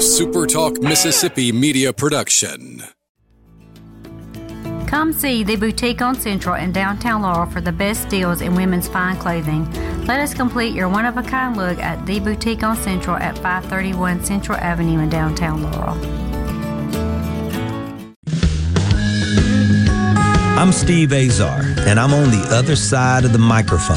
SuperTalk Mississippi media production. Come see the boutique on Central in downtown Laurel for the best deals in women's fine clothing. Let us complete your one of a kind look at the boutique on Central at 531 Central Avenue in downtown Laurel. I'm Steve Azar, and I'm on the other side of the microphone,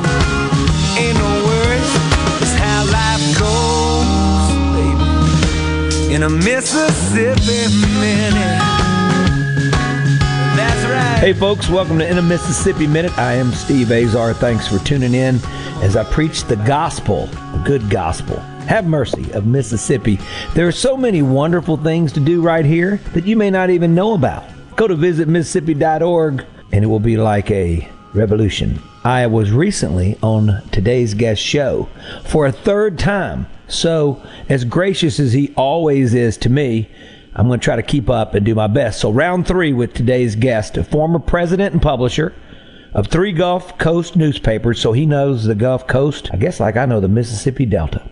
In a Mississippi Minute. That's right. Hey, folks, welcome to In a Mississippi Minute. I am Steve Azar. Thanks for tuning in as I preach the gospel, good gospel. Have mercy of Mississippi. There are so many wonderful things to do right here that you may not even know about. Go to visitmississippi.org and it will be like a revolution. I was recently on today's guest show for a third time. So, as gracious as he always is to me, I'm going to try to keep up and do my best. So, round three with today's guest, a former president and publisher of three Gulf Coast newspapers. So, he knows the Gulf Coast, I guess, like I know the Mississippi Delta.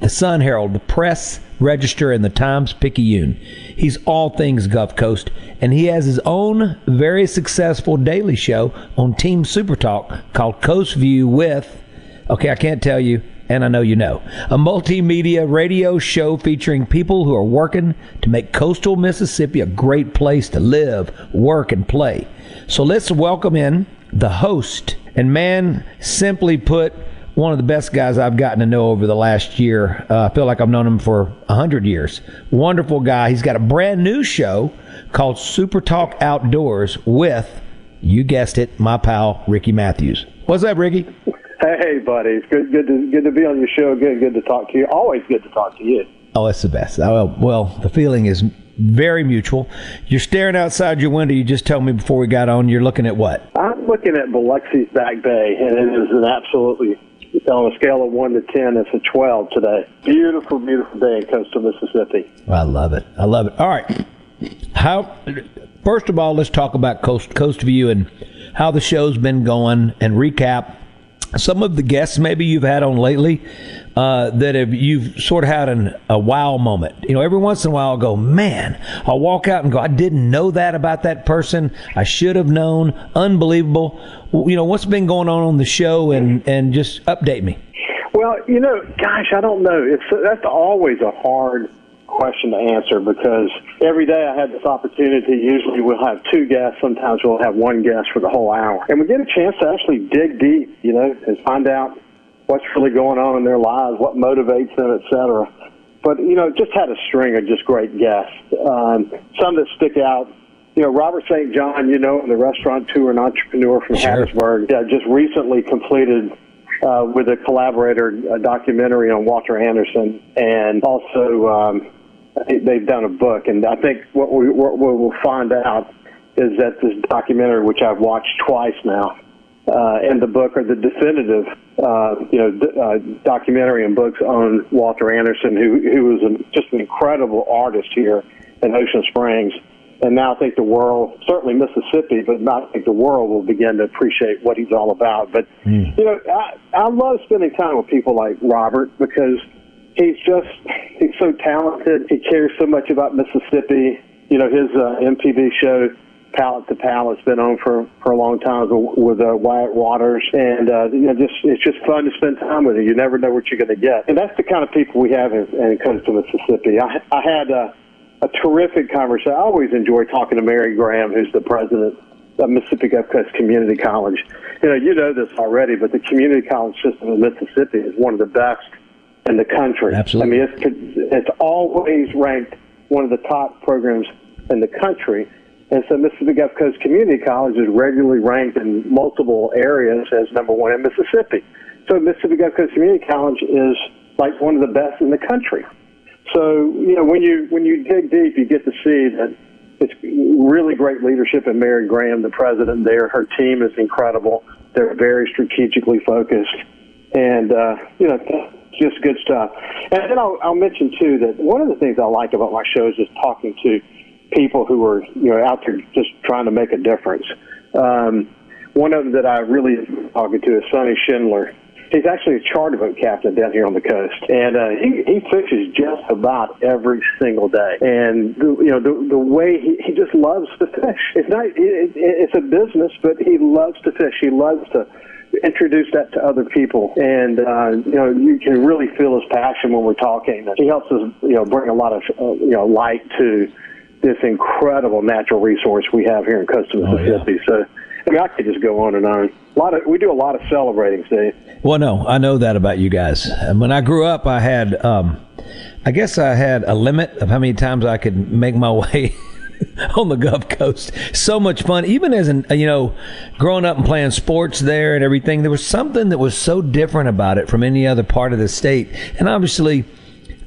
The Sun Herald, the Press Register, and the Times Picayune. He's all things Gulf Coast, and he has his own very successful daily show on Team Super Talk called Coast View with, okay, I can't tell you, and I know you know, a multimedia radio show featuring people who are working to make coastal Mississippi a great place to live, work, and play. So let's welcome in the host, and man, simply put, one of the best guys I've gotten to know over the last year. Uh, I feel like I've known him for a hundred years. Wonderful guy. He's got a brand new show called Super Talk Outdoors with, you guessed it, my pal Ricky Matthews. What's up, Ricky? Hey, buddy. It's good, good to good to be on your show. Good, good to talk to you. Always good to talk to you. Oh, it's the best. Oh, well, the feeling is very mutual. You're staring outside your window. You just told me before we got on. You're looking at what? I'm looking at Biloxi's Back Bay, and it is an absolutely on a scale of one to ten, it's a twelve today. Beautiful, beautiful day in coastal Mississippi. I love it. I love it. All right. How? First of all, let's talk about Coast Coast View and how the show's been going, and recap some of the guests maybe you've had on lately uh, that have you've sort of had an, a wow moment. You know, every once in a while I'll go, man, I'll walk out and go, I didn't know that about that person. I should have known. Unbelievable. You know, what's been going on on the show and, and just update me. Well, you know, gosh, I don't know. It's that's always a hard question to answer because every day I have this opportunity. Usually we'll have two guests. Sometimes we'll have one guest for the whole hour. And we get a chance to actually dig deep, you know, and find out what's really going on in their lives, what motivates them, et cetera. But, you know, just had a string of just great guests. Um, some that stick out you know, Robert St. John, you know, the restaurateur and entrepreneur from sure. Hattiesburg, uh, just recently completed uh, with a collaborator a documentary on Walter Anderson, and also um, they've done a book. And I think what we what we'll find out is that this documentary, which I've watched twice now, uh, and the book are the definitive, uh, you know, d- uh, documentary and books on Walter Anderson, who who was a, just an incredible artist here in Ocean Springs. And now I think the world, certainly Mississippi, but not I think the world will begin to appreciate what he's all about. But mm. you know, I, I love spending time with people like Robert because he's just he's so talented. He cares so much about Mississippi. You know, his uh, MPB show Palate to Palate has been on for for a long time with uh, Wyatt Waters, and uh, you know, just it's just fun to spend time with him. You never know what you're going to get, and that's the kind of people we have in, in coastal Mississippi. I, I had a, a terrific conversation. I always enjoy talking to Mary Graham, who's the president of Mississippi Gulf Coast Community College. You know, you know this already, but the community college system in Mississippi is one of the best in the country. Absolutely. I mean, it's it's always ranked one of the top programs in the country. And so Mississippi Gulf Coast Community College is regularly ranked in multiple areas as number one in Mississippi. So Mississippi Gulf Coast Community College is like one of the best in the country. So you know when you when you dig deep, you get to see that it's really great leadership in Mary Graham, the president there. Her team is incredible. They're very strategically focused, and uh, you know just good stuff. And then I'll, I'll mention too that one of the things I like about my show is just talking to people who are you know out there just trying to make a difference. Um, one of them that I really talking to is Sonny Schindler. He's actually a charter boat captain down here on the coast, and uh, he he fishes just about every single day. And the, you know the the way he, he just loves to fish. It's not it, it, it's a business, but he loves to fish. He loves to introduce that to other people, and uh, you know you can really feel his passion when we're talking. He helps us, you know, bring a lot of uh, you know light to this incredible natural resource we have here in coastal Mississippi. So. I mean, I could just go on and on. A lot of we do a lot of celebrating, Steve. Well, no, I know that about you guys. And When I grew up, I had, um, I guess I had a limit of how many times I could make my way on the Gulf Coast. So much fun, even as an you know, growing up and playing sports there and everything. There was something that was so different about it from any other part of the state, and obviously.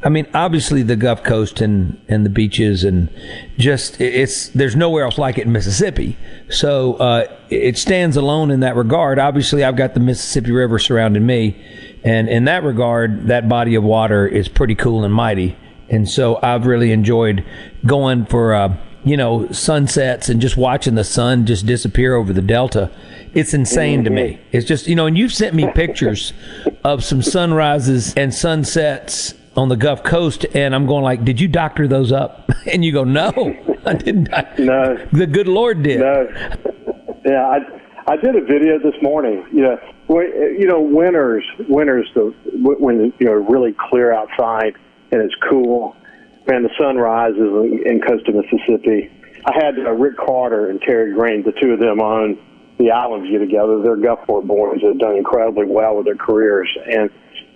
I mean, obviously the Gulf Coast and, and the beaches and just it's there's nowhere else like it in Mississippi. So uh, it stands alone in that regard. Obviously, I've got the Mississippi River surrounding me, and in that regard, that body of water is pretty cool and mighty. And so I've really enjoyed going for uh, you know sunsets and just watching the sun just disappear over the delta. It's insane to me. Mm-hmm. It's just you know, and you've sent me pictures of some sunrises and sunsets on the Gulf Coast, and I'm going like, did you doctor those up? And you go, no, I didn't. No, the good Lord did. No, yeah, I I did a video this morning. You know, you know, winters, winters, the when you know really clear outside and it's cool, and the sun rises in coastal Mississippi. I had uh, Rick Carter and Terry Green, the two of them on the Island View together. They're Gulfport boys that have done incredibly well with their careers, and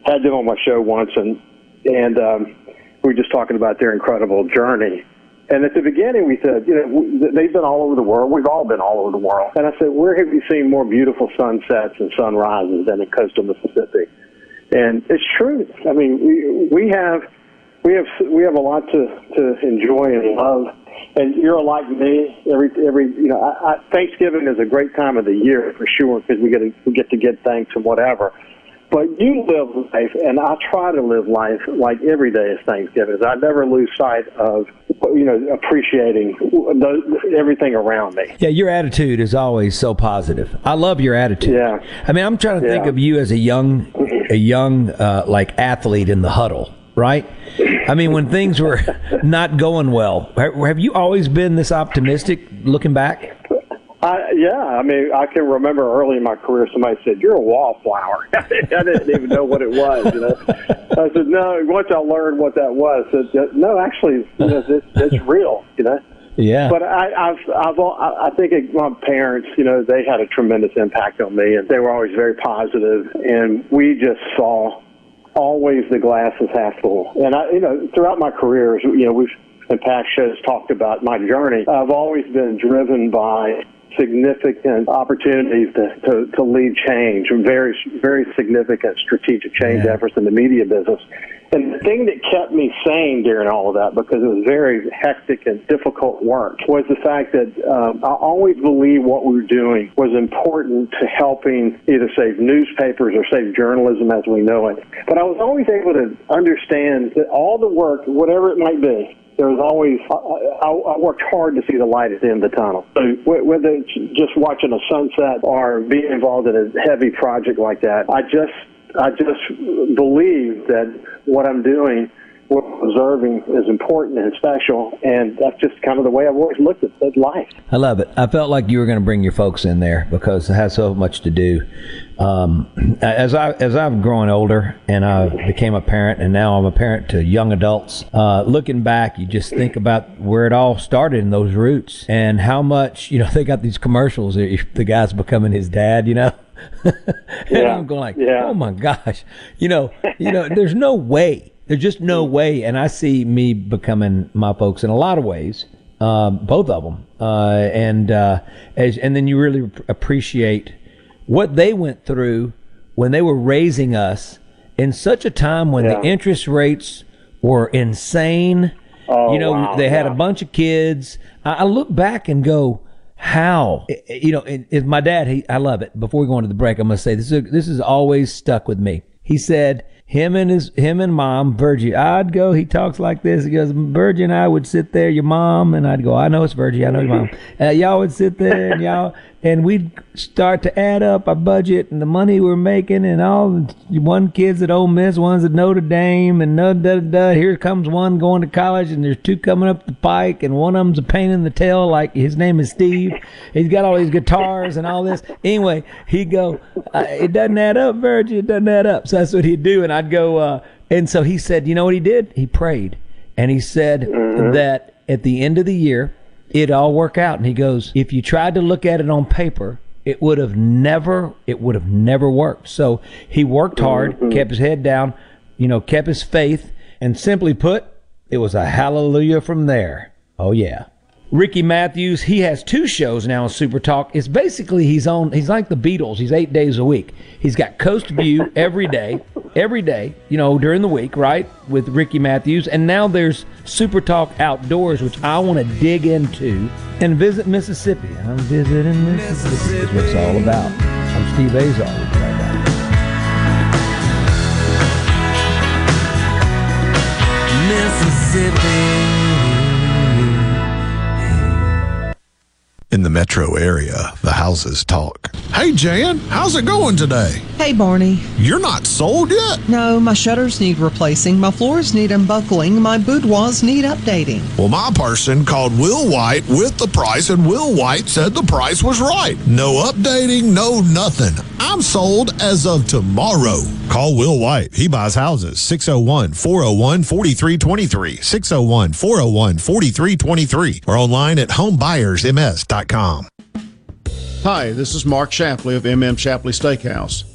had them on my show once, and and um, we were just talking about their incredible journey. And at the beginning, we said, you know, they've been all over the world. We've all been all over the world. And I said, where have you seen more beautiful sunsets and sunrises than in coastal Mississippi? And it's true. I mean, we, we have we have we have a lot to to enjoy and love. And you're like me. Every every you know, I, I, Thanksgiving is a great time of the year for sure because we get to, we get to give thanks and whatever. But you live life, and I try to live life like every day is Thanksgiving. I never lose sight of, you know, appreciating the, everything around me. Yeah, your attitude is always so positive. I love your attitude. Yeah. I mean, I'm trying to yeah. think of you as a young, a young, uh, like athlete in the huddle, right? I mean, when things were not going well, have you always been this optimistic looking back? I, yeah, I mean, I can remember early in my career, somebody said, "You're a wallflower." I didn't even know what it was. You know, I said, "No." Once I learned what that was, I said, "No, actually, you know, it's, it's real." You know. Yeah. But I, I've, I've, I think my parents, you know, they had a tremendous impact on me, and they were always very positive, and we just saw always the glass is half full. And I, you know, throughout my career, you know, we've in past shows talked about my journey. I've always been driven by significant opportunities to, to, to lead change, very, very significant strategic change yeah. efforts in the media business. And the thing that kept me sane during all of that, because it was very hectic and difficult work, was the fact that um, I always believed what we were doing was important to helping either save newspapers or save journalism as we know it. But I was always able to understand that all the work, whatever it might be, there was always I, I, worked hard to see the light at the end of the tunnel. So whether it's just watching a sunset or being involved in a heavy project like that, I just I just believe that what I'm doing what I'm observing is important and special, and that's just kind of the way I've always looked at, at life. I love it. I felt like you were going to bring your folks in there because it has so much to do. Um, as I as I've grown older and I became a parent, and now I'm a parent to young adults. Uh, looking back, you just think about where it all started in those roots, and how much you know they got these commercials. The guy's becoming his dad, you know and Yeah. I'm going like, Yeah. oh my gosh, you know, you know, there's no way, there's just no way, and I see me becoming my folks in a lot of ways, um, both of them, uh, and uh, as and then you really appreciate what they went through when they were raising us in such a time when Yeah. the interest rates were insane. Oh, you know, wow, they had a bunch of kids. I, I look back and go, how? I- I- You know, it, it, my dad, he, I love it. Before we go into the break, I'm going to say this is, this is always stuck with me. He said, him and his, him and mom, Virgie, I'd go, he talks like this. He goes, Virgie and I would sit there, your mom, and I'd go, I know it's Virgie, I know your mom. Uh, y'all would sit there and y'all, and we'd start to add up our budget and the money we're making and all the one kids at Ole Miss, one's at Notre Dame, and da da da. Here comes one going to college, and there's two coming up the pike, and one of them's a pain in the tail, like his name is Steve. He's got all these guitars and all this. Anyway, he'd go, uh, it doesn't add up, Virgie, it doesn't add up. So that's what he'd do, and I'd go, uh, and so he said, you know what he did? He prayed, and he said that at the end of the year, it all work out. And he goes, if you tried to look at it on paper, it would have never, it would have never worked. So he worked hard, kept his head down, you know, kept his faith, and simply put, it was a hallelujah from there. Oh yeah. Ricky Matthews, he has two shows now on Super Talk. It's basically he's on he's like the Beatles. He's 8 days a week. He's got Coast View every day, every day, you know, during the week, right? With Ricky Matthews. And now there's Super Talk Outdoors, which I want to dig into and visit Mississippi. I'm visiting Mississippi. That's what it's all about. I'm Steve Azar. We'll In the metro area, the houses talk. Hey, Jan, how's it going today? Hey, Barney. You're not sold yet? No, my shutters need replacing, my floors need unbuckling, my boudoirs need updating. Well, my person called Will White with the price, and Will White said the price was right. No updating, no nothing. I'm sold as of tomorrow. Call Will White. He buys houses. 601 401 4323. 601 401 4323. Or online at homebuyersms.com. Hi, this is Mark Shapley of MM Shapley Steakhouse.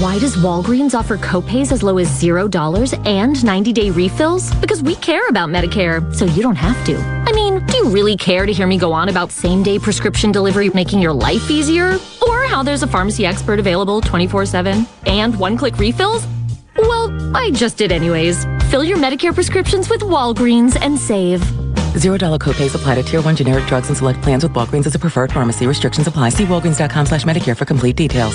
Why does Walgreens offer copays as low as $0 and 90 day refills? Because we care about Medicare, so you don't have to. I mean, do you really care to hear me go on about same day prescription delivery making your life easier? Or how there's a pharmacy expert available 24 7 and one click refills? Well, I just did anyways. Fill your Medicare prescriptions with Walgreens and save. Zero dollar copays apply to tier one generic drugs and select plans with Walgreens as a preferred pharmacy. Restrictions apply. See walgreens.com slash Medicare for complete details.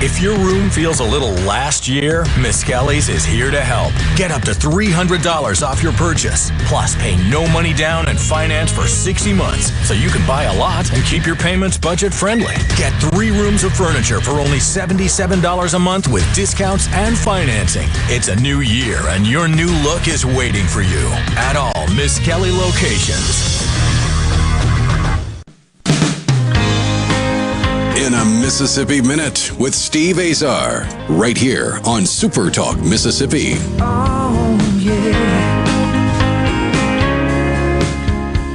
If your room feels a little last year, Miskelly's is here to help. Get up to $300 off your purchase. Plus, pay no money down and finance for 60 months so you can buy a lot and keep your payments budget friendly. Get three rooms of furniture for only $77 a month with discounts and financing. It's a new year and your new look is waiting for you at all Miss Kelly locations. A Mississippi Minute with Steve Azar, right here on Super Talk Mississippi. Oh, yeah.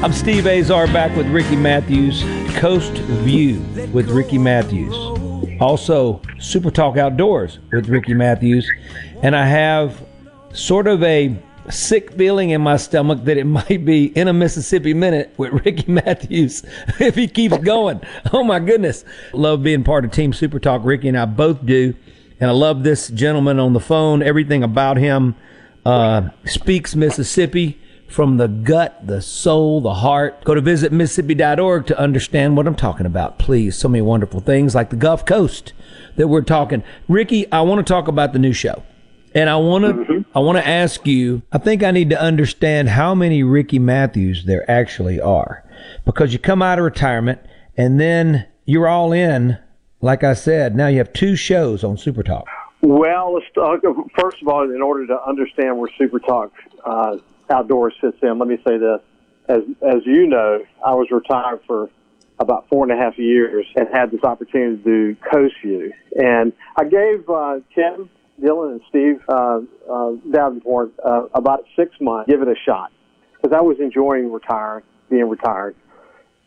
I'm Steve Azar back with Ricky Matthews, Coast View with Ricky Matthews. Also, Super Talk Outdoors with Ricky Matthews. And I have sort of a sick feeling in my stomach that it might be in a Mississippi minute with Ricky Matthews if he keeps going. Oh my goodness. Love being part of Team Super Talk. Ricky and I both do. And I love this gentleman on the phone. Everything about him uh, speaks Mississippi from the gut, the soul, the heart. Go to visit Mississippi.org to understand what I'm talking about. Please. So many wonderful things like the Gulf Coast that we're talking. Ricky, I want to talk about the new show. And I want to mm-hmm. I want to ask you, I think I need to understand how many Ricky Matthews there actually are. Because you come out of retirement and then you're all in, like I said, now you have two shows on Super Talk. Well, let's talk, first of all, in order to understand where Super Talk uh, Outdoors fits in, let me say this. As, as you know, I was retired for about four and a half years and had this opportunity to do Coast View. And I gave uh, Kim Dylan and Steve uh, uh, Davenport uh, about six months, give it a shot because I was enjoying retiring, being retired.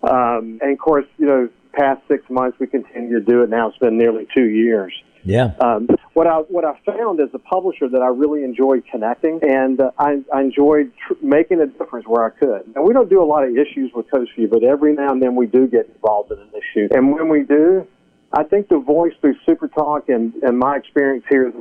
Um, and of course, you know, past six months, we continue to do it. Now it's been nearly two years. Yeah. Um, what I what I found as a publisher that I really enjoyed connecting, and uh, I, I enjoyed tr- making a difference where I could. And we don't do a lot of issues with Coast View, but every now and then we do get involved in an issue. And when we do, I think the voice through Super Talk and, and my experience here in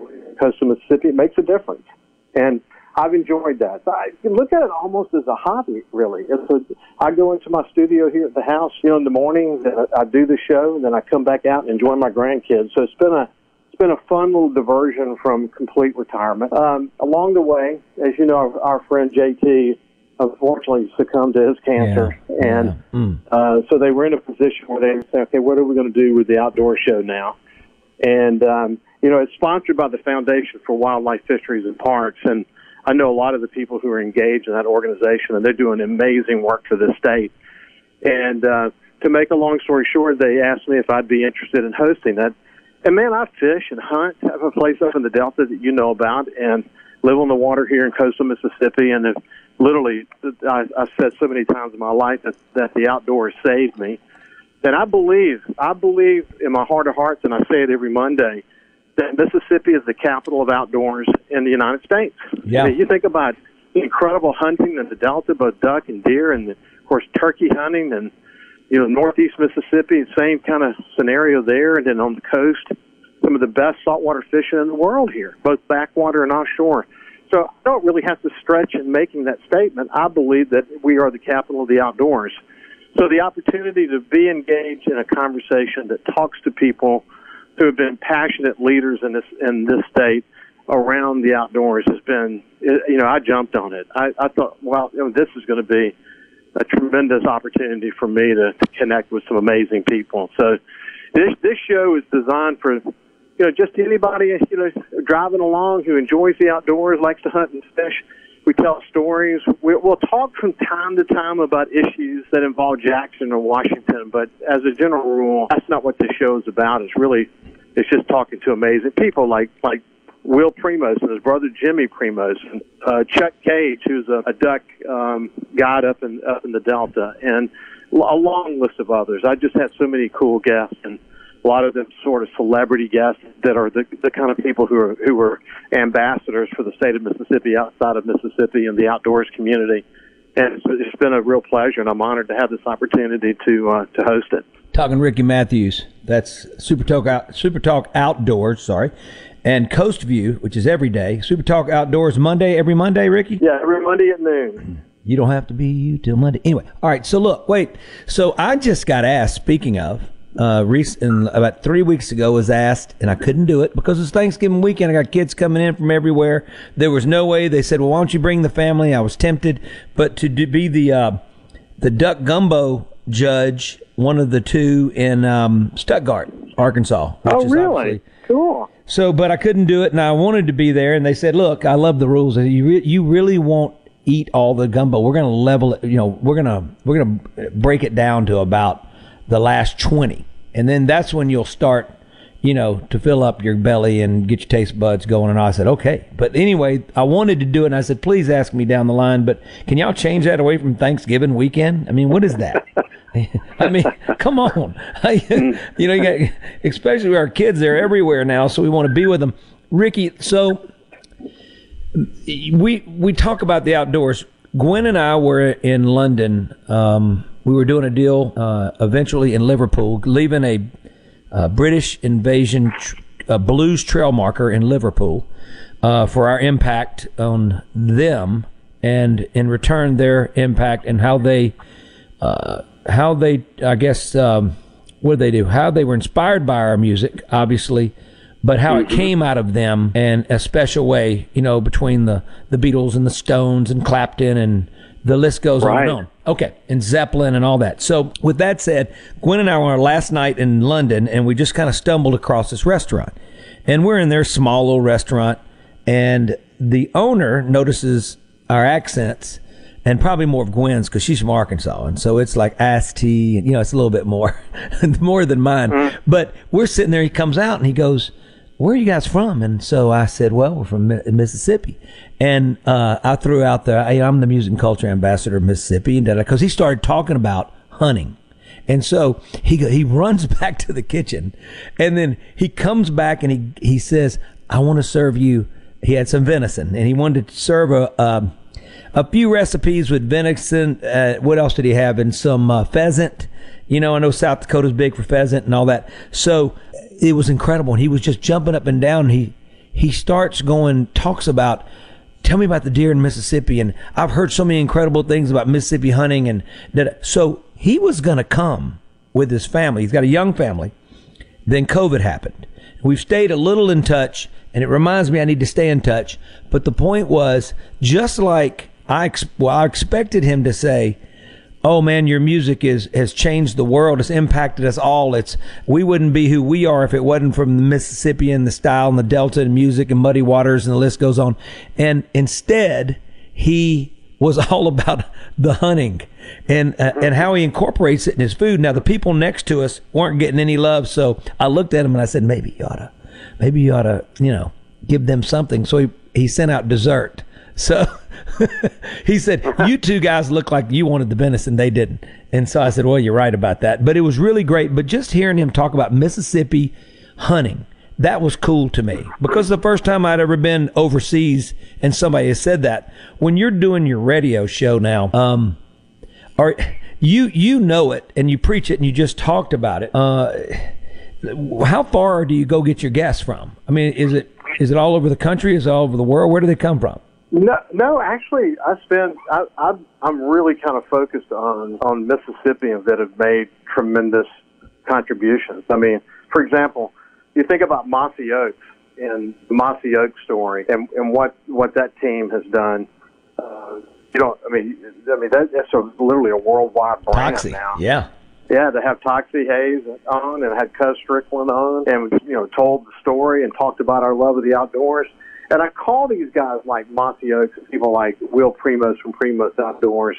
Coastal Mississippi it makes a difference. And I've enjoyed that. I look at it almost as a hobby, really. It's a, I go into my studio here at the house, you know, in the morning, and I, I do the show, and then I come back out and enjoy my grandkids. So it's been a it's been a fun little diversion from complete retirement. Um, along the way, as you know, our, our friend JT unfortunately succumbed to his cancer, yeah. and yeah. Mm. uh, so they were in a position where they said, "Okay, what are we going to do with the outdoor show now?" And um, you know, it's sponsored by the Foundation for Wildlife Fisheries and Parks, and I know a lot of the people who are engaged in that organization, and they're doing amazing work for the state. And uh, to make a long story short, they asked me if I'd be interested in hosting that. And man, I fish and hunt. I have a place up in the Delta that you know about, and live on the water here in coastal Mississippi, and have literally, I, I've said so many times in my life that, that the outdoors saved me. And I believe, I believe in my heart of hearts, and I say it every Monday, that Mississippi is the capital of outdoors in the United States. Yeah. I mean, you think about the incredible hunting in the Delta, both duck and deer, and of course turkey hunting, and you know Northeast Mississippi, same kind of scenario there, and then on the coast, some of the best saltwater fishing in the world here, both backwater and offshore. So I don't really have to stretch in making that statement. I believe that we are the capital of the outdoors. So the opportunity to be engaged in a conversation that talks to people who have been passionate leaders in this in this state around the outdoors has been, you know, I jumped on it. I, I thought, well, you know, this is going to be a tremendous opportunity for me to, to connect with some amazing people. So this this show is designed for you know, just anybody, you know, driving along who enjoys the outdoors, likes to hunt and fish. We tell stories. We, we'll talk from time to time about issues that involve Jackson or Washington, but as a general rule, that's not what this show is about. It's really, it's just talking to amazing people like like Will Primos and his brother Jimmy Primos, and uh, Chuck Cage, who's a, a duck um, guide up in up in the Delta, and a long list of others. I just had so many cool guests and a lot of them sort of celebrity guests that are the the kind of people who are who are ambassadors for the state of Mississippi outside of Mississippi and the outdoors community. And it's, it's been a real pleasure, and I'm honored to have this opportunity to uh, to host it. Talking Ricky Matthews, that's Super Talk Out, Super Talk Outdoors. Sorry, and Coast View, which is every day. Super Talk Outdoors Monday, every Monday, Ricky. Yeah, every Monday at noon. You don't have to be you till Monday. Anyway, all right. So look, wait. So I just got asked. Speaking of, uh, recent, about three weeks ago was asked, and I couldn't do it because it's Thanksgiving weekend. I got kids coming in from everywhere. There was no way. They said, "Well, why don't you bring the family?" I was tempted, but to do, be the uh, the duck gumbo judge, one of the two in um, Stuttgart, Arkansas. oh, really? Cool. So, but I couldn't do it, and I wanted to be there. And they said, "Look, I love the rules. You re- you really won't eat all the gumbo. We're going to level it. You know, we're gonna we're gonna break it down to about." The last 20 and then that's when you'll start you know, to fill up your belly and get your taste buds going. And I said, okay. But anyway, I wanted to do it. And I said, please ask me down the line. But can y'all change that away from Thanksgiving weekend? I mean, what is that? I mean, come on. you know, you got, especially our kids, they're everywhere now. So we want to be with them. Ricky, so we, we talk about the outdoors. Gwen and I were in London. Um, we were doing a deal uh, eventually in Liverpool, leaving a uh, British Invasion tr- uh, Blues Trail Marker in Liverpool uh, for our impact on them, and in return their impact and how they, uh, how they, I guess, um, what did they do? How they were inspired by our music, obviously, but how it came out of them in a special way, you know, between the the Beatles and the Stones and Clapton and the list goes on and on. Okay, and Zeppelin and all that. So, with that said, Gwen and I were last night in London, and we just kind of stumbled across this restaurant. And we're in their small little restaurant, and the owner notices our accents, and probably more of Gwen's because she's from Arkansas, and so it's like iced tea, and you know, it's a little bit more, more than mine. Mm-hmm. But we're sitting there. He comes out and he goes, where are you guys from? And so I said, well, we're from Mississippi. And uh, I threw out there, hey, I'm the music and culture ambassador of Mississippi, and because he started talking about hunting. And so he he runs back to the kitchen, and then he comes back and he he says, "I want to serve you." He had some venison, and he wanted to serve a um, a few recipes with venison. Uh, what else did he have? And some uh, pheasant. You know, I know South Dakota's big for pheasant and all that. So it was incredible. And he was just jumping up and down. He he starts going, talks about, tell me about the deer in Mississippi. And I've heard so many incredible things about Mississippi hunting. And that, so he was going to come with his family. He's got a young family. Then COVID happened. We've stayed a little in touch, and it reminds me I need to stay in touch. But the point was, just like I, well, I expected him to say, "Oh man, your music is has changed the world. It's impacted us all. It's we wouldn't be who we are if it wasn't from the Mississippi and the style and the Delta and music and Muddy Waters and the list goes on." And instead, he was all about the hunting and uh, and how he incorporates it in his food. Now the people next to us weren't getting any love, so I looked at him and I said, maybe you ought to, maybe you ought to, you know, give them something. So he he sent out dessert. So he said, you two guys look like you wanted the venison, they didn't. And so I said, well, you're right about that. But it was really great. But just hearing him talk about Mississippi hunting. That was cool to me because the first time I'd ever been overseas and somebody has said that when you're doing your radio show now, um, are you you know it and you preach it and you just talked about it. Uh, how far do you go get your guests from? I mean, is it is it all over the country? Is it all over the world? Where do they come from? No, no. Actually, I spend. I, I, I'm really kind of focused on on Mississippians that have made tremendous contributions. I mean, for example, you think about Mossy Oaks and the Mossy Oaks story, and and what what that team has done. Uh, you know, I mean, I mean that, that's a, literally a worldwide brand Toxey. now. Yeah. Yeah, they have Toxey Haas on and had Cuz Strickland on and, you know, told the story and talked about our love of the outdoors. And I call these guys like Monty Oaks and people like Will Primos from Primos Outdoors.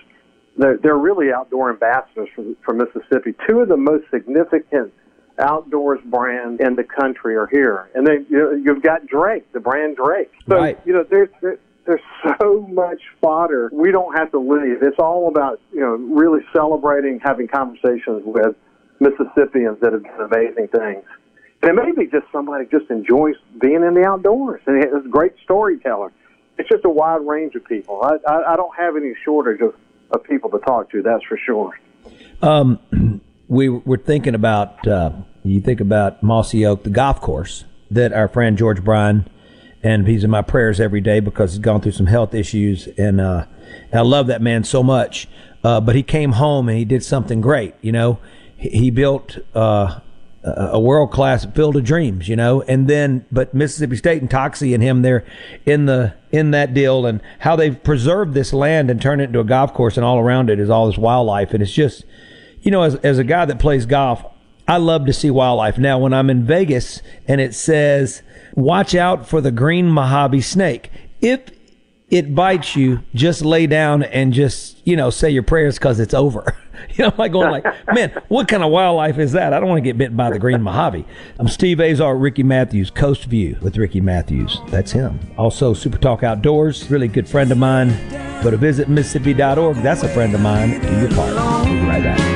They're, they're really outdoor ambassadors from, for Mississippi. Two of the most significant outdoors brands in the country are here. And then you know, you've got Drake, the brand Drake. So, Right. you know, there's, there, there's so much fodder. We don't have to leave. It's all about, you know, really celebrating, having conversations with Mississippians that have done amazing things. And it may be just somebody just enjoys being in the outdoors and is a great storyteller. It's just a wide range of people. I, I, I don't have any shortage of, of people to talk to, that's for sure. Um, we were thinking about uh, you think about Mossy Oak, the golf course that our friend George Bryan, and he's in my prayers every day because he's gone through some health issues, and, uh, I love that man so much. Uh, but he came home and he did something great. You know, he, he built uh, a world class field of dreams. You know, and then but Mississippi State and Toxey and him there in the in that deal and how they've preserved this land and turned it into a golf course and all around it is all this wildlife and it's just you know, as, as a guy that plays golf, I love to see wildlife. Now, when I'm in Vegas and it says, watch out for the green Mojave snake, if it bites you, just lay down and just, you know, say your prayers because it's over. You know, I'm like going like, man, what kind of wildlife is that? I don't want to get bitten by the green Mojave. I'm Steve Azar, Ricky Matthews, Coast View with Ricky Matthews. That's him. Also, Super Talk Outdoors, really good friend of mine. Go to visit Mississippi.org. That's a friend of mine. Do your part. We'll be right back.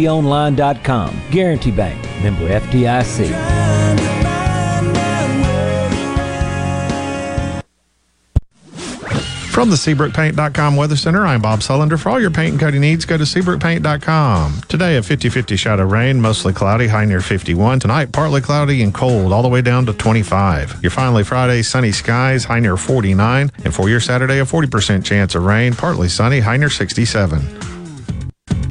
gbtonline.com. Guaranty Bank, member FDIC. From the SeabrookPaint.com Weather Center, I'm Bob Sullender. For all your paint and coating needs, go to SeabrookPaint.com. Today, a 50 50 shot of rain, mostly cloudy, high near 51. Tonight, partly cloudy and cold, all the way down to 25. Your finally Friday, sunny skies, high near 49. And for your Saturday, a 40% chance of rain, partly sunny, high near 67.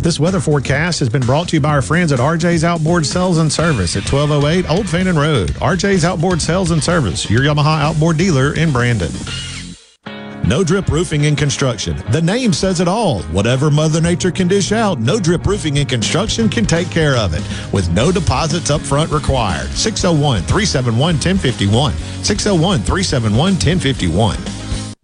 This weather forecast has been brought to you by our friends at RJ's Outboard Sales and Service at 1208 Old Fannin Road. RJ's Outboard Sales and Service, your Yamaha outboard dealer in Brandon. No Drip Roofing and Construction. The name says it all. Whatever Mother Nature can dish out, No Drip Roofing and Construction can take care of it with no deposits up front required. 601 371 1051. 601 371 1051.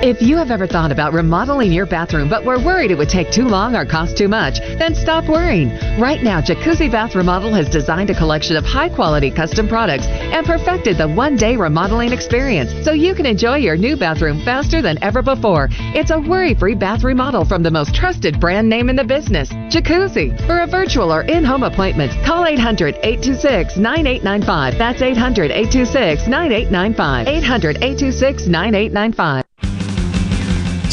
If you have ever thought about remodeling your bathroom but were worried it would take too long or cost too much, then stop worrying. Right now, Jacuzzi Bath Remodel has designed a collection of high quality custom products and perfected the one day remodeling experience so you can enjoy your new bathroom faster than ever before. It's a worry free bath remodel from the most trusted brand name in the business, Jacuzzi. For a virtual or in home appointment, call 800 826 9895. That's 800 826 9895. 800 826 9895.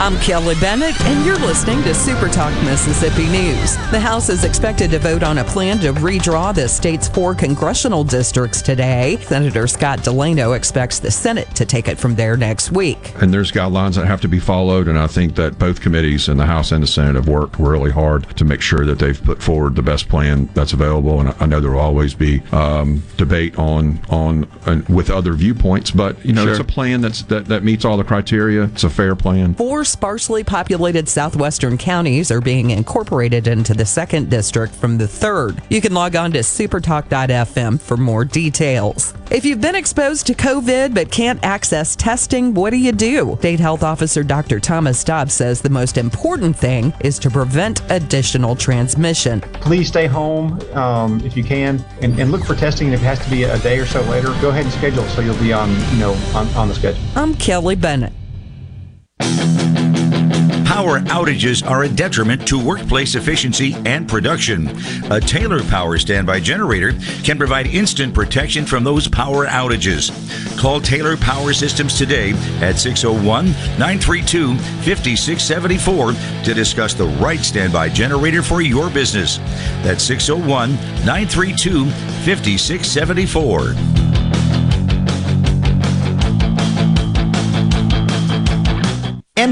I'm Kelly Bennett, and you're listening to Super Talk Mississippi News. The House is expected to vote on a plan to redraw the state's four congressional districts today. Senator Scott Delano expects the Senate to take it from there next week. And there's guidelines that have to be followed, and I think that both committees in the House and the Senate have worked really hard to make sure that they've put forward the best plan that's available. And I know there will always be um, debate on on uh, with other viewpoints, but you know Sure. it's a plan that's that, that meets all the criteria. It's a fair plan. Four sparsely populated southwestern counties are being incorporated into the second district from the third. You can log on to supertalk.fm for more details. If you've been exposed to COVID but can't access testing, what do you do? State Health Officer Dr. Thomas Dobbs says the most important thing is to prevent additional transmission. please stay home um, if you can and, and look for testing. And if it has to be a day or so later, go ahead and schedule so you'll be on, you know, on, on the schedule. I'm Kelly Bennett. Power outages are a detriment to workplace efficiency and production. A Taylor Power standby generator can provide instant protection from those power outages. Call Taylor Power Systems today at 601 932 5674 to discuss the right standby generator for your business. That's 601 932 5674.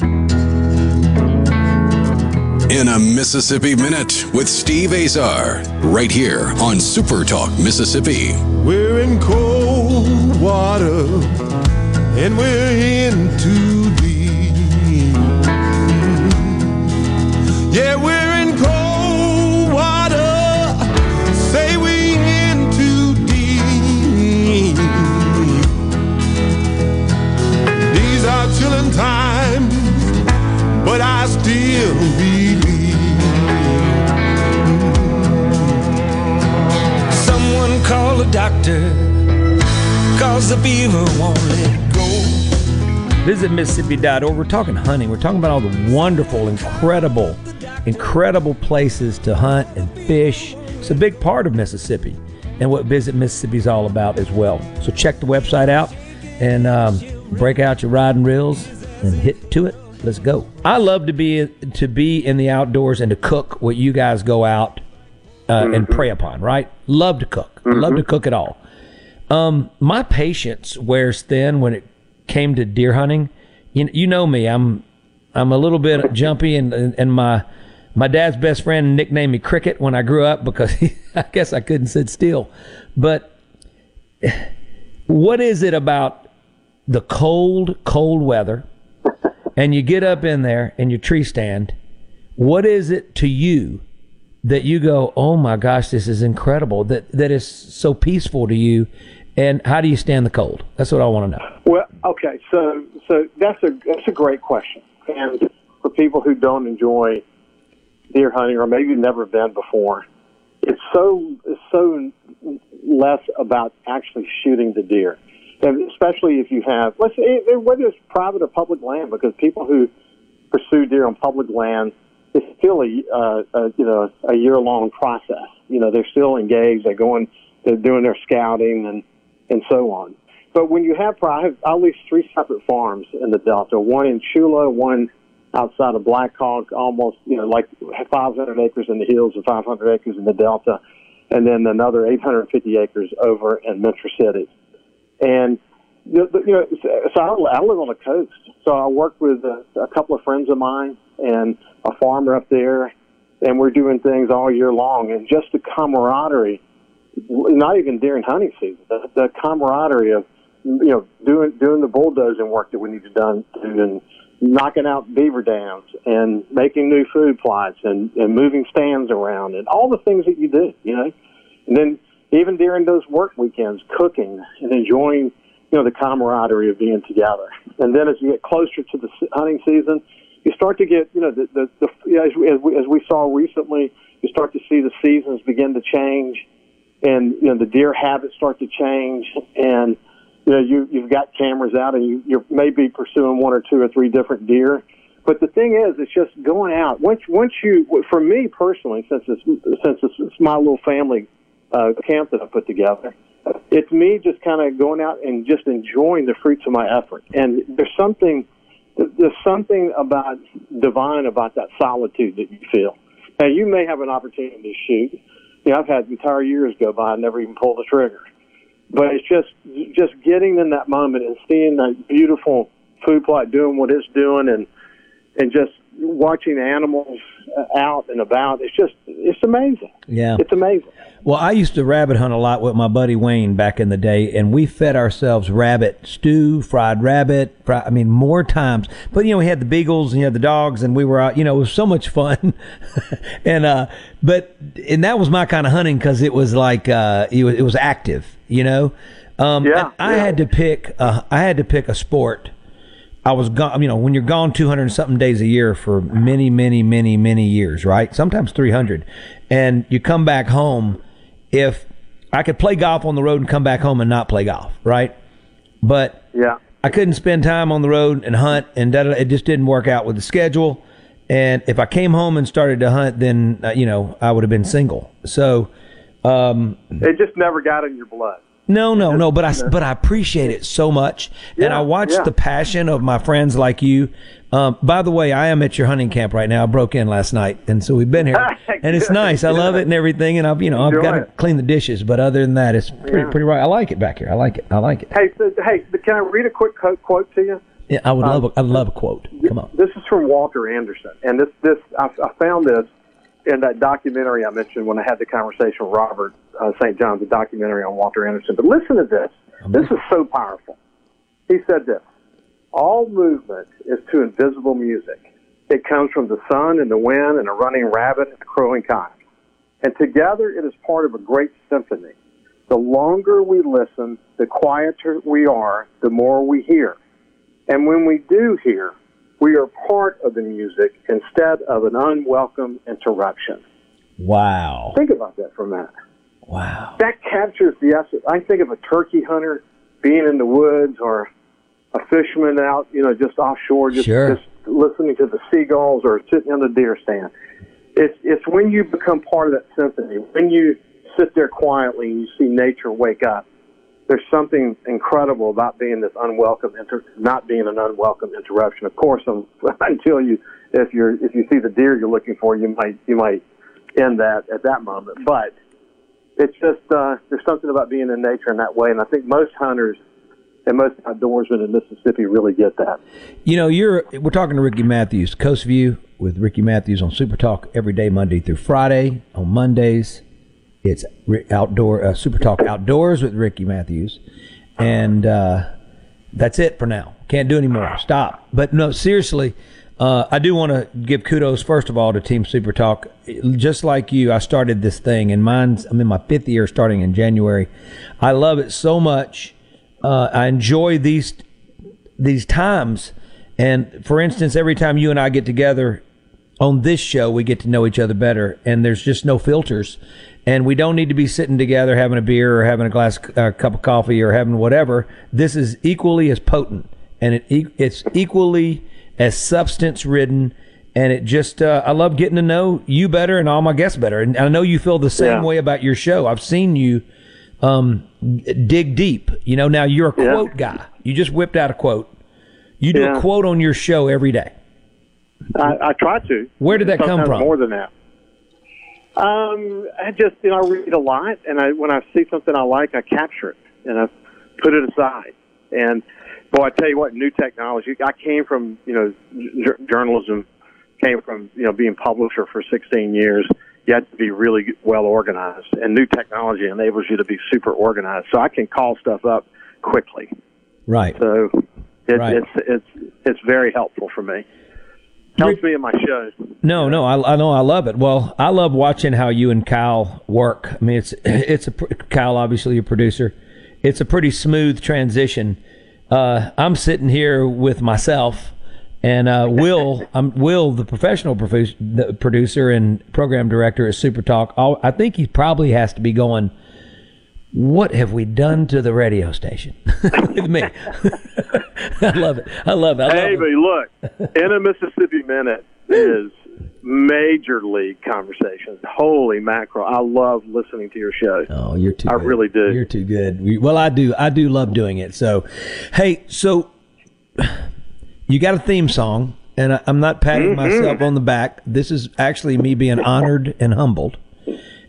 In a Mississippi Minute with Steve Azar, right here on Super Talk Mississippi. We're in cold water and we're in too deep. Yeah, we're Visit Mississippi.org. We're talking hunting. We're talking about all the wonderful, incredible, incredible places to hunt and fish. It's a big part of Mississippi and what Visit Mississippi is all about as well. So check the website out and um, break out your riding reels and hit to it. Let's go. I love to be to be in the outdoors and to cook what you guys go out uh, and prey upon. Right? Love to cook. I Love to cook it all. Um, my patience wears thin when it came to deer hunting. You, you know me. I'm I'm a little bit jumpy, and and, my my dad's best friend nicknamed me Cricket when I grew up because he, I guess I couldn't sit still. But what is it about the cold, cold weather, and you get up in there and your tree stand? What is it to you that you go, oh my gosh, this is incredible? That that is so peaceful to you, and how do you stand the cold? That's what I want to know. Well, okay, so so that's a that's a great question, and for people who don't enjoy deer hunting or maybe never been before, it's so it's so less about actually shooting the deer, and especially if you have let's say whether it's private or public land, because people who pursue deer on public land it's still a, uh, a you know a year long process. You know they're still engaged. They're going, they're doing their scouting and and so on. But when you have, I have at least three separate farms in the Delta. One in Tchula, one outside of Black Hawk, almost you know like 500 acres in the hills and 500 acres in the Delta, and then another 850 acres over in Minter City. And you know, so I, I live on the coast, so I work with a, a couple of friends of mine and a farmer up there, and we're doing things all year long, and just the camaraderie, not even during hunting season, the, the camaraderie of you know doing doing the bulldozing work that we need to done and knocking out beaver dams and making new food plots and, and moving stands around and all the things that you do, you know. And then even during those work weekends, cooking and enjoying, you know, the camaraderie of being together. And then as you get closer to the hunting season, you start to get, you know, the, the, the as, we, as, we, as we saw recently, you start to see the seasons begin to change and, you know, the deer habits start to change and, you know, you, you've got cameras out and you, you may be pursuing one or two or three different deer. But the thing is, it's just going out. Once, once you, for me personally, since it's, since it's my little family uh, camp that I put together, it's me just kind of going out and just enjoying the fruits of my effort. And there's something, there's something about divine about that solitude that you feel. Now you may have an opportunity to shoot. You know, I've had entire years go by and never even pull the trigger. But it's just just getting in that moment and seeing that beautiful food plot doing what it's doing and and just watching animals out and about it's just it's amazing Yeah. it's amazing Well, I used to rabbit hunt a lot with my buddy Wayne back in the day, and we fed ourselves rabbit stew, fried rabbit. Fri- I mean, more times. But you know, we had the beagles and you had the dogs, and we were out. You know, it was so much fun. and uh, but and that was my kind of hunting because it was like uh, it was, it was active. You know. Um, Yeah, I had to pick. Uh, I had to pick a sport. I was gone. You know, when you're gone 200 and something days a year for many, many, many, many years, right? Sometimes 300, and you come back home. If I could play golf on the road and come back home and not play golf, right? But yeah, I couldn't spend time on the road and hunt, and da, da, da. it just didn't work out with the schedule. And if I came home and started to hunt, then uh, you know I would have been single. So, um, it just never got in your blood no, no, no. But I, but I appreciate it so much, and I watch yeah. the passion of my friends like you. Um, by the way, I am at your hunting camp right now. I broke in last night, and so we've been here, and it's nice. I love it and everything, and I've, you know, I've got to clean the dishes, but other than that, it's pretty, Yeah. pretty right. I like it back here. I like it. I like it. hey so, hey can i read a quick quote, quote to you Yeah, I would Um, love, a, I love a quote. Come on. This is from Walter Anderson, and this this I, I found this in that documentary I mentioned when I had the conversation with Robert uh, St. John's, the documentary on Walter Anderson. But listen to this. This is so powerful. He said this: All movement is to invisible music. It comes from the sun and the wind and a running rabbit and a crowing cock, and together it is part of a great symphony. The longer we listen, the quieter we are, the more we hear. And when we do hear, we are part of the music instead of an unwelcome interruption. Wow. Think about that for a minute. Wow. That captures the essence. I think of a turkey hunter being in the woods or a fisherman out, you know, just offshore, just, Sure. just listening to the seagulls or sitting in the deer stand. It's, it's when you become part of that symphony, when you sit there quietly and you see nature wake up. There's something incredible about being this unwelcome, inter- not being an unwelcome interruption. Of course, um, until you, if you're, if you see the deer you're looking for, you might, you might end that at that moment. But it's just uh, there's something about being in nature in that way, and I think most hunters and most outdoorsmen in Mississippi really get that. You know, you're we're talking to Ricky Matthews, Coast View with Ricky Matthews on Super Talk every day, Monday through Friday. On Mondays, it's outdoor uh, Super Talk Outdoors with Ricky Matthews, and uh, that's it for now. Can't do any more. Stop. But no, seriously. Uh, I do want to give kudos first of all to Team Super Talk. Just like you, I started this thing, and mine's I'm in my fifth year, starting in January. I love it so much. Uh, I enjoy these these times. And for instance, every time you and I get together on this show, we get to know each other better, and there's just no filters. And we don't need to be sitting together having a beer or having a glass, uh, cup of coffee or having whatever. This is equally as potent, and it it's equally as substance ridden. And it just, uh, I love getting to know you better and all my guests better. And I know you feel the same Yeah. way about your show. I've seen you um, dig deep. You know, now you're a quote guy. You just whipped out a quote. You do Yeah. a quote on your show every day. I, I try to. Where did that come from? More than that. Um, I just you know I read a lot, and I when I see something I like, I capture it and I put it aside, And boy, I tell you what, new technology. I came from you know j- journalism, came from you know being publisher for 16 years. You have to be really well organized, and new technology enables you to be super organized. So I can call stuff up quickly. Right. So it, Right. it's it's it's very helpful for me. Helps me in my shows. No, no, I, I know I love it. Well, I love watching how you and Kyle work. I mean, it's it's a Kyle, obviously a producer. It's a pretty smooth transition. Uh, I'm sitting here with myself and uh, Will. I'm Will, the professional profu- the producer and program director at Super Talk. I think he probably has to be going. What have we done to the radio station? with me, I love it. I love it. I love hey, it. but look, in a Mississippi minute is major league conversations. Holy mackerel! I love listening to your show. Oh, you're too. I really do. You're too good. We- Well, I do. I do love doing it. So, hey, so you got a theme song, and I, I'm not patting Mhm. myself on the back. This is actually me being honored and humbled.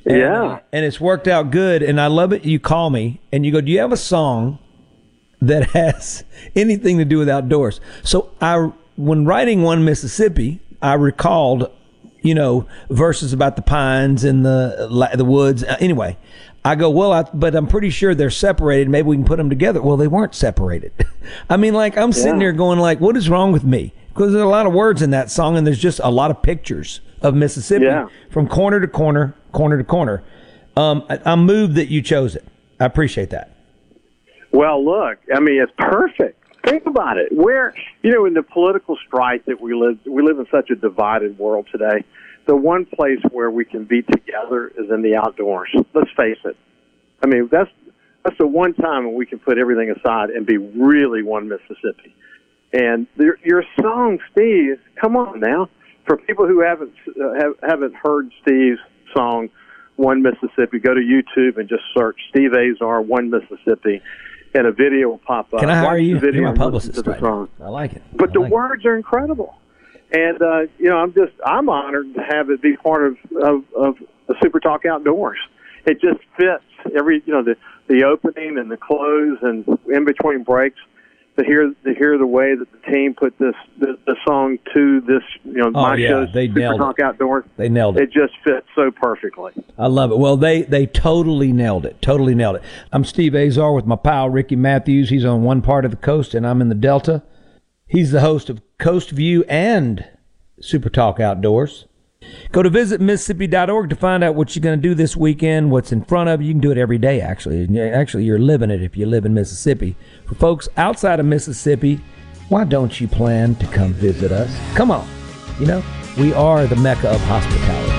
And, Yeah. and it's worked out good. And I love it. You call me and you go, "Do you have a song that has anything to do with outdoors?" So I, when writing one Mississippi, I recalled, you know, verses about the pines and the the woods. Uh, Anyway, I go, well, I, but I'm pretty sure they're separated. Maybe we can put them together. Well, they weren't separated. I mean, like I'm sitting Yeah. there going, like, what is wrong with me? Because there's a lot of words in that song, and there's just a lot of pictures of Mississippi Yeah. from corner to corner, corner to corner. Um, I, I'm moved that you chose it. I appreciate that. Well, look, I mean, it's perfect. Think about it. Where you know, in the political strife that we live, we live in such a divided world today. The one place where we can be together is in the outdoors. Let's face it. I mean, that's that's the one time when we can put everything aside and be really one Mississippi. And your, your song, Steve, come on now. For people who haven't uh, have, haven't heard Steve's song, One Mississippi, go to YouTube and just search Steve Azar, One Mississippi, and a video will pop up. Can I hire Watch you? video You're my publicist the right. I like it. But the words are incredible, and uh, you know, I'm just I'm honored to have it be part of of, of the Super Talk Outdoors. It just fits every you know the the opening and the close and in between breaks. To hear to hear the way that the team put this the, the song to this you know Oh, my yeah, show they Super nailed it. Talk Outdoors. They nailed it. It just fits so perfectly. I love it. Well, they they totally nailed it. Totally nailed it. I'm Steve Azar with my pal Ricky Matthews. He's on one part of the coast, and I'm in the Delta. He's the host of Coast View and Super Talk Outdoors. Go to visit Mississippi.org to find out what you're going to do this weekend, what's in front of you. You can do it every day, actually. Actually, you're living it if you live in Mississippi. For folks outside of Mississippi, why don't you plan to come visit us? Come on. You know, we are the mecca of hospitality.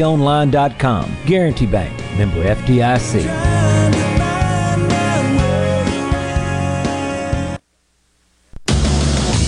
gbtonline.com. Guaranty Bank, member FDIC.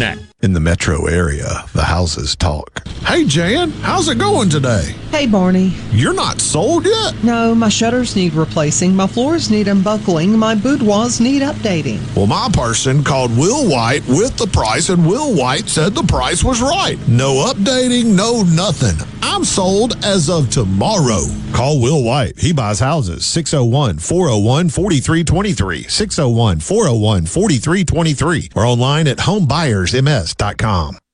esisupply.net. In the metro area, the houses talk. Hey, Jan, how's it going today? Hey, Barney. You're not sold yet? No, my shutters need replacing, my floors need unbuckling, my boudoirs need updating. Well, my person called Will White with the price, and Will White said the price was right. No updating, no nothing. I'm sold as of tomorrow. Call Will White. He buys houses. 601 401 4323. 601 401 4323. Or online at homebuyersms.com.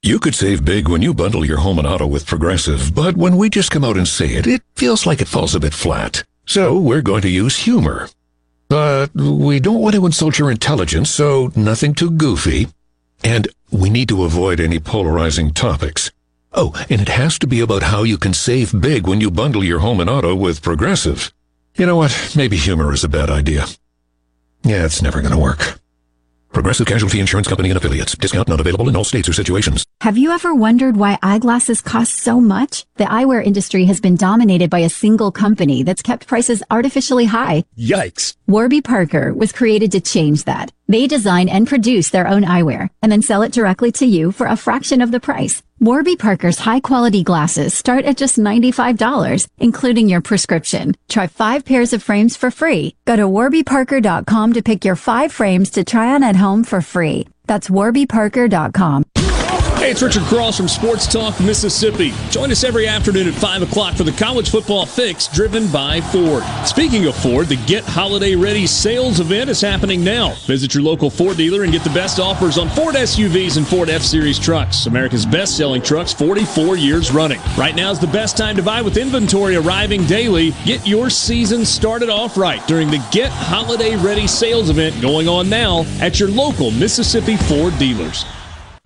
You could save big when you bundle your home and auto with Progressive, but when we just come out and say it, it feels like it falls a bit flat. So we're going to use humor. But we don't want to insult your intelligence, so nothing too goofy. And we need to avoid any polarizing topics. Oh, and it has to be about how you can save big when you bundle your home and auto with Progressive. You know what? Maybe humor is a bad idea. Yeah, it's never going to work. Progressive Casualty Insurance Company and affiliates. Discount not available in all states or situations. Have you ever wondered why eyeglasses cost so much? The eyewear industry has been dominated by a single company that's kept prices artificially high. Yikes. Warby Parker was created to change that. They design and produce their own eyewear and then sell it directly to you for a fraction of the price. Warby Parker's high quality glasses start at just $95, including your prescription. Try five pairs of frames for free. Go to warbyparker.com to pick your five frames to try on at home for free. That's warbyparker.com. Hey, it's Richard Cross from Sports Talk Mississippi. Join us every afternoon at 5 o'clock for the College Football Fix driven by Ford. Speaking of Ford, the Get Holiday Ready sales event is happening now. Visit your local Ford dealer and get the best offers on Ford SUVs and Ford F Series trucks, America's best selling trucks 44 years running. Right now is the best time to buy with inventory arriving daily. Get your season started off right during the Get Holiday Ready sales event going on now at your local Mississippi Ford dealers.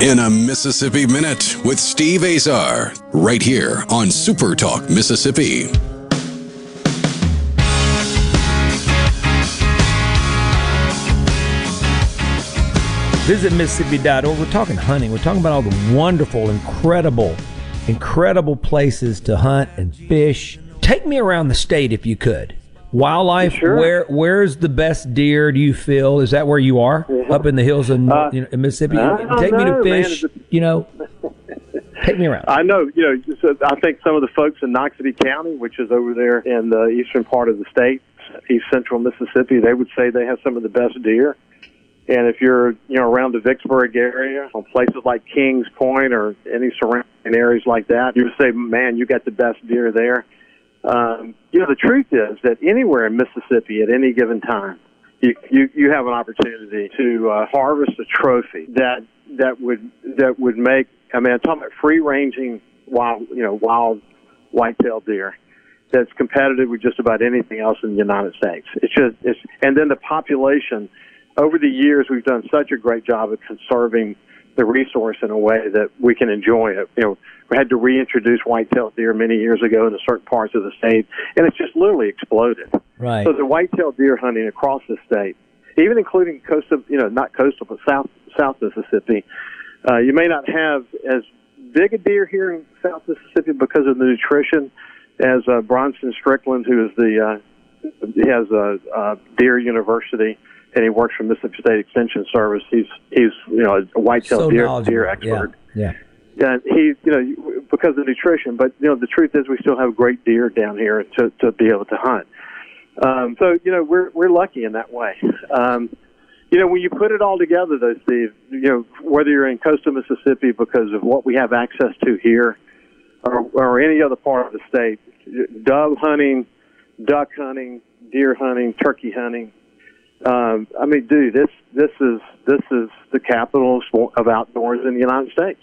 In a Mississippi Minute with Steve Azar, right here on Super Talk Mississippi. Visit Mississippi.org. We're talking hunting. We're talking about all the wonderful, incredible, incredible places to hunt and fish. Take me around the state if you could. Wildlife. Sure. Where Where's the best deer? Do you feel? Is that where you are? Up in the hills in, Uh, you know, in Mississippi. Take me know, to man. fish. You know, take me around. I know, you know, just, I think some of the folks in Knox County, which is over there in the eastern part of the state, east central Mississippi, they would say they have some of the best deer. And if you're, you know, around the Vicksburg area, on places like Kings Point or any surrounding areas like that, you would say, man, you got the best deer there. Um, you know, the truth is that anywhere in Mississippi at any given time, you you, you have an opportunity to uh, harvest a trophy that that would that would make. I mean, I'm talking about free ranging wild, you know, wild whitetail deer that's competitive with just about anything else in the United States. It's just it's and then the population over the years we've done such a great job of conserving the resource in a way that we can enjoy it. You know, we had to reintroduce whitetail deer many years ago into certain parts of the state, and it's just literally exploded. Right. So the whitetail deer hunting across the state even including coastal, you know, not coastal, but south South Mississippi. Uh, you may not have as big a deer here in South Mississippi because of the nutrition as uh, Bronson Strickland, who is the uh, he has a, a Deer University and he works for Mississippi State Extension Service. He's he's you know a whitetail So deer deer expert. Yeah. Yeah, And he, you know, because of nutrition. But you know, the truth is, we still have great deer down here to to be able to hunt. Um, so you know, we're we're lucky in that way. Um, you know, when you put it all together, though, Steve, you know, whether you're in coastal Mississippi because of what we have access to here, or or any other part of the state, dove hunting, duck hunting, deer hunting, turkey hunting. Um, I mean, dude, this this is this is the capital of outdoors in the United States.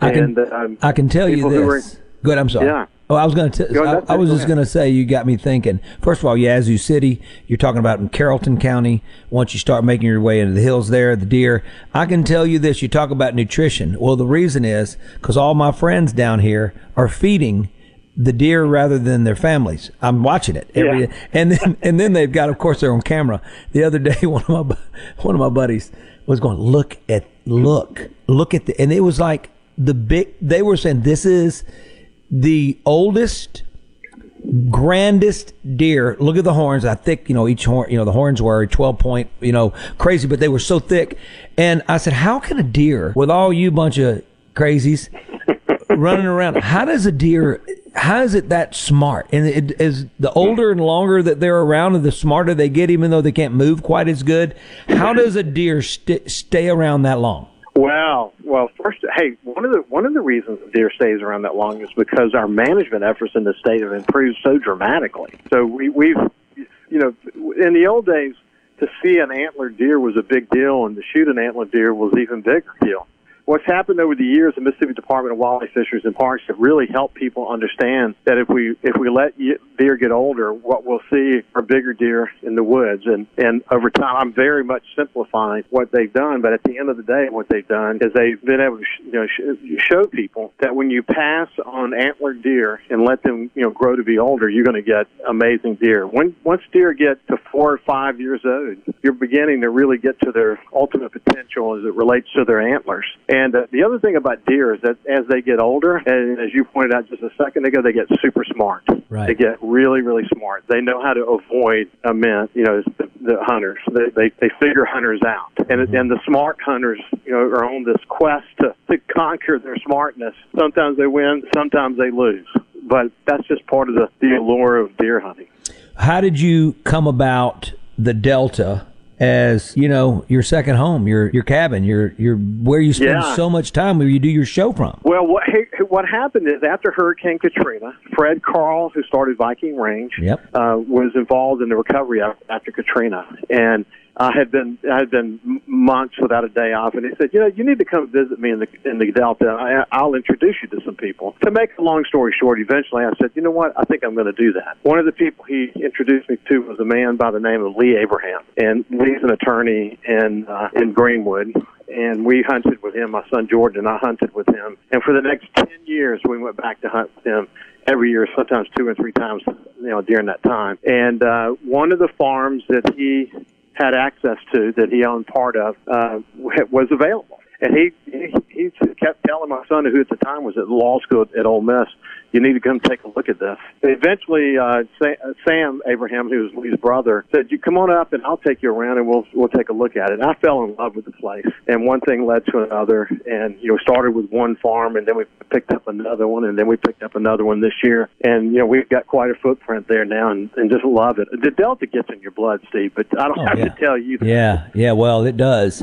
I can, and um, I can tell you this. are- Good. I'm sorry. Yeah. Oh, I was going to. Go I, I was just going to say you got me thinking. First of all, Yazoo City. You're talking about in Carrollton County. Once you start making your way into the hills there, the deer. I can tell you this. You talk about nutrition. Well, the reason is because all my friends down here are feeding the deer rather than their families. I'm watching it every, Yeah. and then and then they've got, of course, they're on camera. The other day, one of my one of my buddies was going, look at look look at the, and it was like the big. They were saying this is the oldest grandest deer. Look at the horns. I think, you know, each horn, you know, the horns were 12 point, you know, crazy, but they were so thick. And I said, how can a deer, with all you bunch of crazies running around, how does a deer, how is it that smart? And it is the older and longer that they're around and the smarter they get, even though they can't move quite as good. How does a deer st- stay around that long? Wow. Well, first, hey, one of the one of the reasons deer stays around that long is because our management efforts in the state have improved so dramatically. So we, we've, you know, in the old days, to see an antlered deer was a big deal, and to shoot an antlered deer was even bigger deal. What's happened over the years, the Mississippi Department of Wildlife, Fisheries, and Parks have really helped people understand that if we if we let deer get older, what we'll see are bigger deer in the woods. And and over time, I'm very much simplifying what they've done, but at the end of the day, what they've done is they've been able to you know sh- show people that when you pass on antlered deer and let them you know grow to be older, you're going to get amazing deer. When once deer get to four or five years old, you're beginning to really get to their ultimate potential as it relates to their antlers. And uh, the other thing about deer is that as they get older, and as you pointed out just a second ago, they get super smart. Right. They get really, really smart. They know how to avoid a mint, you know, the, the hunters. They, they they figure hunters out, and and the smart hunters, you know, are on this quest to to conquer their smartness. Sometimes they win, sometimes they lose, but that's just part of the the allure of deer hunting. How did you come about the Delta as you know your second home, your your cabin, your your where you spend Yeah. so much time, where you do your show from? Well, what what happened is after Hurricane Katrina, Fred Carl, who started Viking Range, Yep. uh, was involved in the recovery after Katrina, and I had been I had been months without a day off, and he said, you know, you need to come visit me in the in the Delta. I, I'll introduce you to some people. To make a long story short, eventually I said, you know what, I think I'm going to do that. One of the people he introduced me to was a man by the name of Lee Abraham, and Lee's an attorney in uh, in Greenwood, and we hunted with him. My son Jordan and I hunted with him, and for the next ten years, we went back to hunt with him every year, sometimes two and three times, you know, during that time. And uh, one of the farms that he had access to, that he owned part of, uh, was available. And he, he he kept telling my son, who at the time was at law school at Ole Miss, you need to come take a look at this. And eventually, uh, uh, Sam Abraham, who was Lee's brother, said, "You come on up, and I'll take you around, and we'll we'll take a look at it." And I fell in love with the place, and one thing led to another, and you know, started with one farm, and then we picked up another one, and then we picked up another one this year, and you know, we've got quite a footprint there now, and, and just love it. The Delta gets in your blood, Steve, but I don't Oh, have yeah. to tell you. That. Yeah, yeah. Well, it does,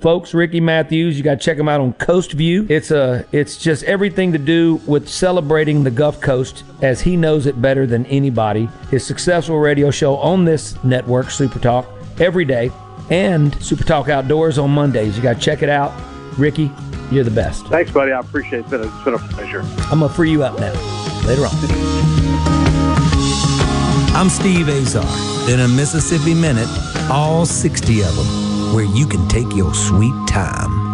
folks. Ricky Matthews, you got to check him out on Coast View. It's a, it's just everything to do with celebrating the Gulf Coast as he knows it better than anybody. His successful radio show on this network, Super Talk, every day, and Super Talk Outdoors on Mondays. You got to check it out. Ricky, you're the best. Thanks, buddy. I appreciate it. It's been a, it's been a pleasure. I'm gonna free you up now. Later on. I'm Steve Azar. In a Mississippi Minute, all 60 of them, where you can take your sweet time.